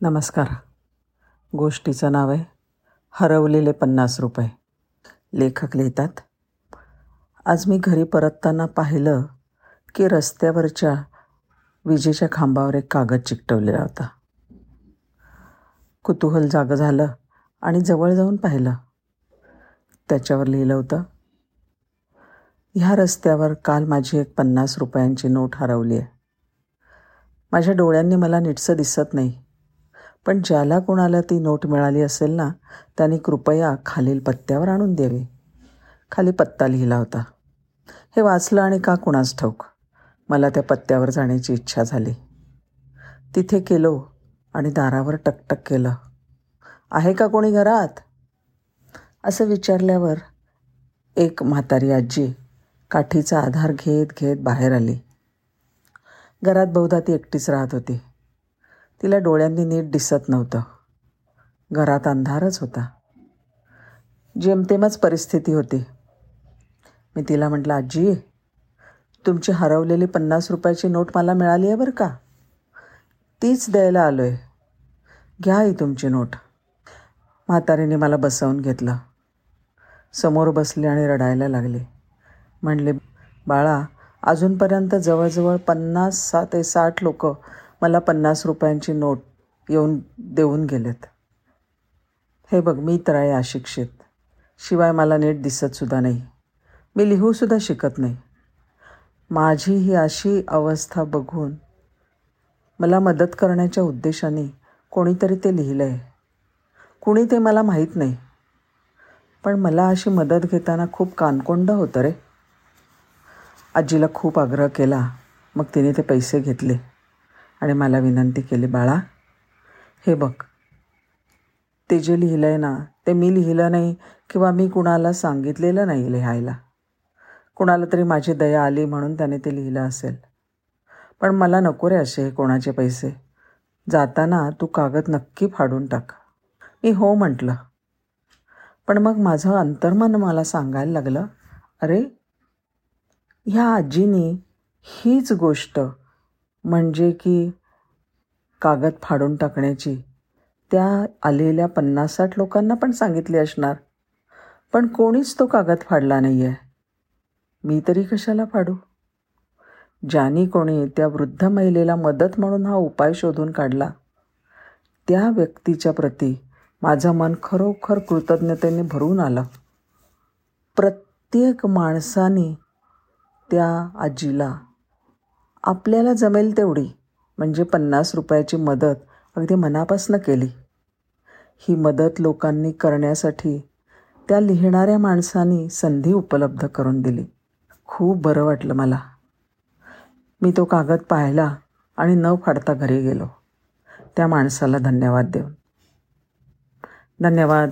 नमस्कार. गोष्टीचं नाव आहे हरवलेले पन्नास रुपये. लेखक लिहितात आज मी घरी परतताना पाहिलं की रस्त्यावरच्या विजेच्या खांबावर एक कागद चिकटवलेला होता. कुतूहल जागं झालं आणि जवळ जाऊन पाहिलं. त्याच्यावर लिहिलं होतं ह्या रस्त्यावर काल माझी एक पन्नास रुपयांची नोट हरवली आहे. माझ्या डोळ्यांनी मला नीटसं दिसत नाही. पण ज्याला कोणाला ती नोट मिळाली असेल ना त्यांनी कृपया खालील पत्त्यावर आणून द्यावी. खाली पत्ता लिहिला होता. हे वाचलं आणि का कुणास ठाऊक? मला त्या पत्त्यावर जाण्याची इच्छा झाली. तिथे केलो आणि दारावर टकटक केलं. आहे का कोणी घरात? असं विचारल्यावर एक म्हातारी आजी काठीचा आधार घेत घेत बाहेर आली. घरात बहुधा ती एकटीच राहत होती. तिला डोळ्यांनी नीट दिसत नव्हतं. घरात अंधारच होता. जेमतेमच परिस्थिती होती. मी तिला म्हटलं आजी तुमची हरवलेली पन्नास रुपयाची नोट मला मिळाली आहे बरं का? तीच द्यायला आलो आहे घ्या ही तुमची नोट. म्हातारीने मला बसवून घेतलं. समोर बसली आणि रडायला लागली. म्हणले बाळा अजूनपर्यंत जवळजवळ पन्नास सात ते साठ लोक मला पन्नास रुपयांची नोट येऊन देऊन गेलेत. हे बघ मी तर आहे अशिक्षित. शिवाय मला नीट दिसतसुद्धा नाही. मी लिहूसुद्धा शिकत नाही. माझी ही अशी अवस्था बघून मला मदत करण्याच्या उद्देशाने कोणीतरी ते लिहिलं आहे कुणी ते मला माहीत नाही. पण मला अशी मदत घेताना खूप कानकोंड होतं रे. आजीला खूप आग्रह केला. मग तिने ते पैसे घेतले. आणि मला विनंती केली बाळा हे बघ. ते जे लिहिलं आहे ना ते मी लिहिलं नाही किंवा मी कुणाला सांगितलेलं नाही लिहायला. कुणाला तरी माझी दया आली म्हणून त्याने ते लिहिलं असेल. पण मला नको रे असे कोणाचे पैसे. जाताना तू कागद नक्की फाडून टाक. मी हो म्हटलं. पण मग माझं अंतर्मन मला सांगायला लागलं अरे ह्या आजीनी हीच गोष्ट म्हणजे की कागद फाडून टाकण्याची. त्या आलेल्या पन्नास साठ लोकांना पण सांगितली असणार. पण कोणीच तो कागद फाडला नाही आहे मी तरी कशाला फाडू? ज्यानी कोणी त्या वृद्ध महिलेला मदत म्हणून हा उपाय शोधून काढला त्या व्यक्तीच्या प्रती माझं मन खरोखर कृतज्ञतेने भरून आलं. प्रत्येक माणसाने त्या आजीला आपल्याला जमेल तेवढी. म्हणजे पन्नास रुपयाची मदत अगदी मनापासनं केली. ही मदत लोकांनी करण्यासाठी त्या लिहिणाऱ्या माणसांनी संधी उपलब्ध करून दिली. खूप बरं वाटलं मला. मी तो कागद पाहिला आणि न फाडता घरी गेलो. त्या माणसाला धन्यवाद देऊन. धन्यवाद.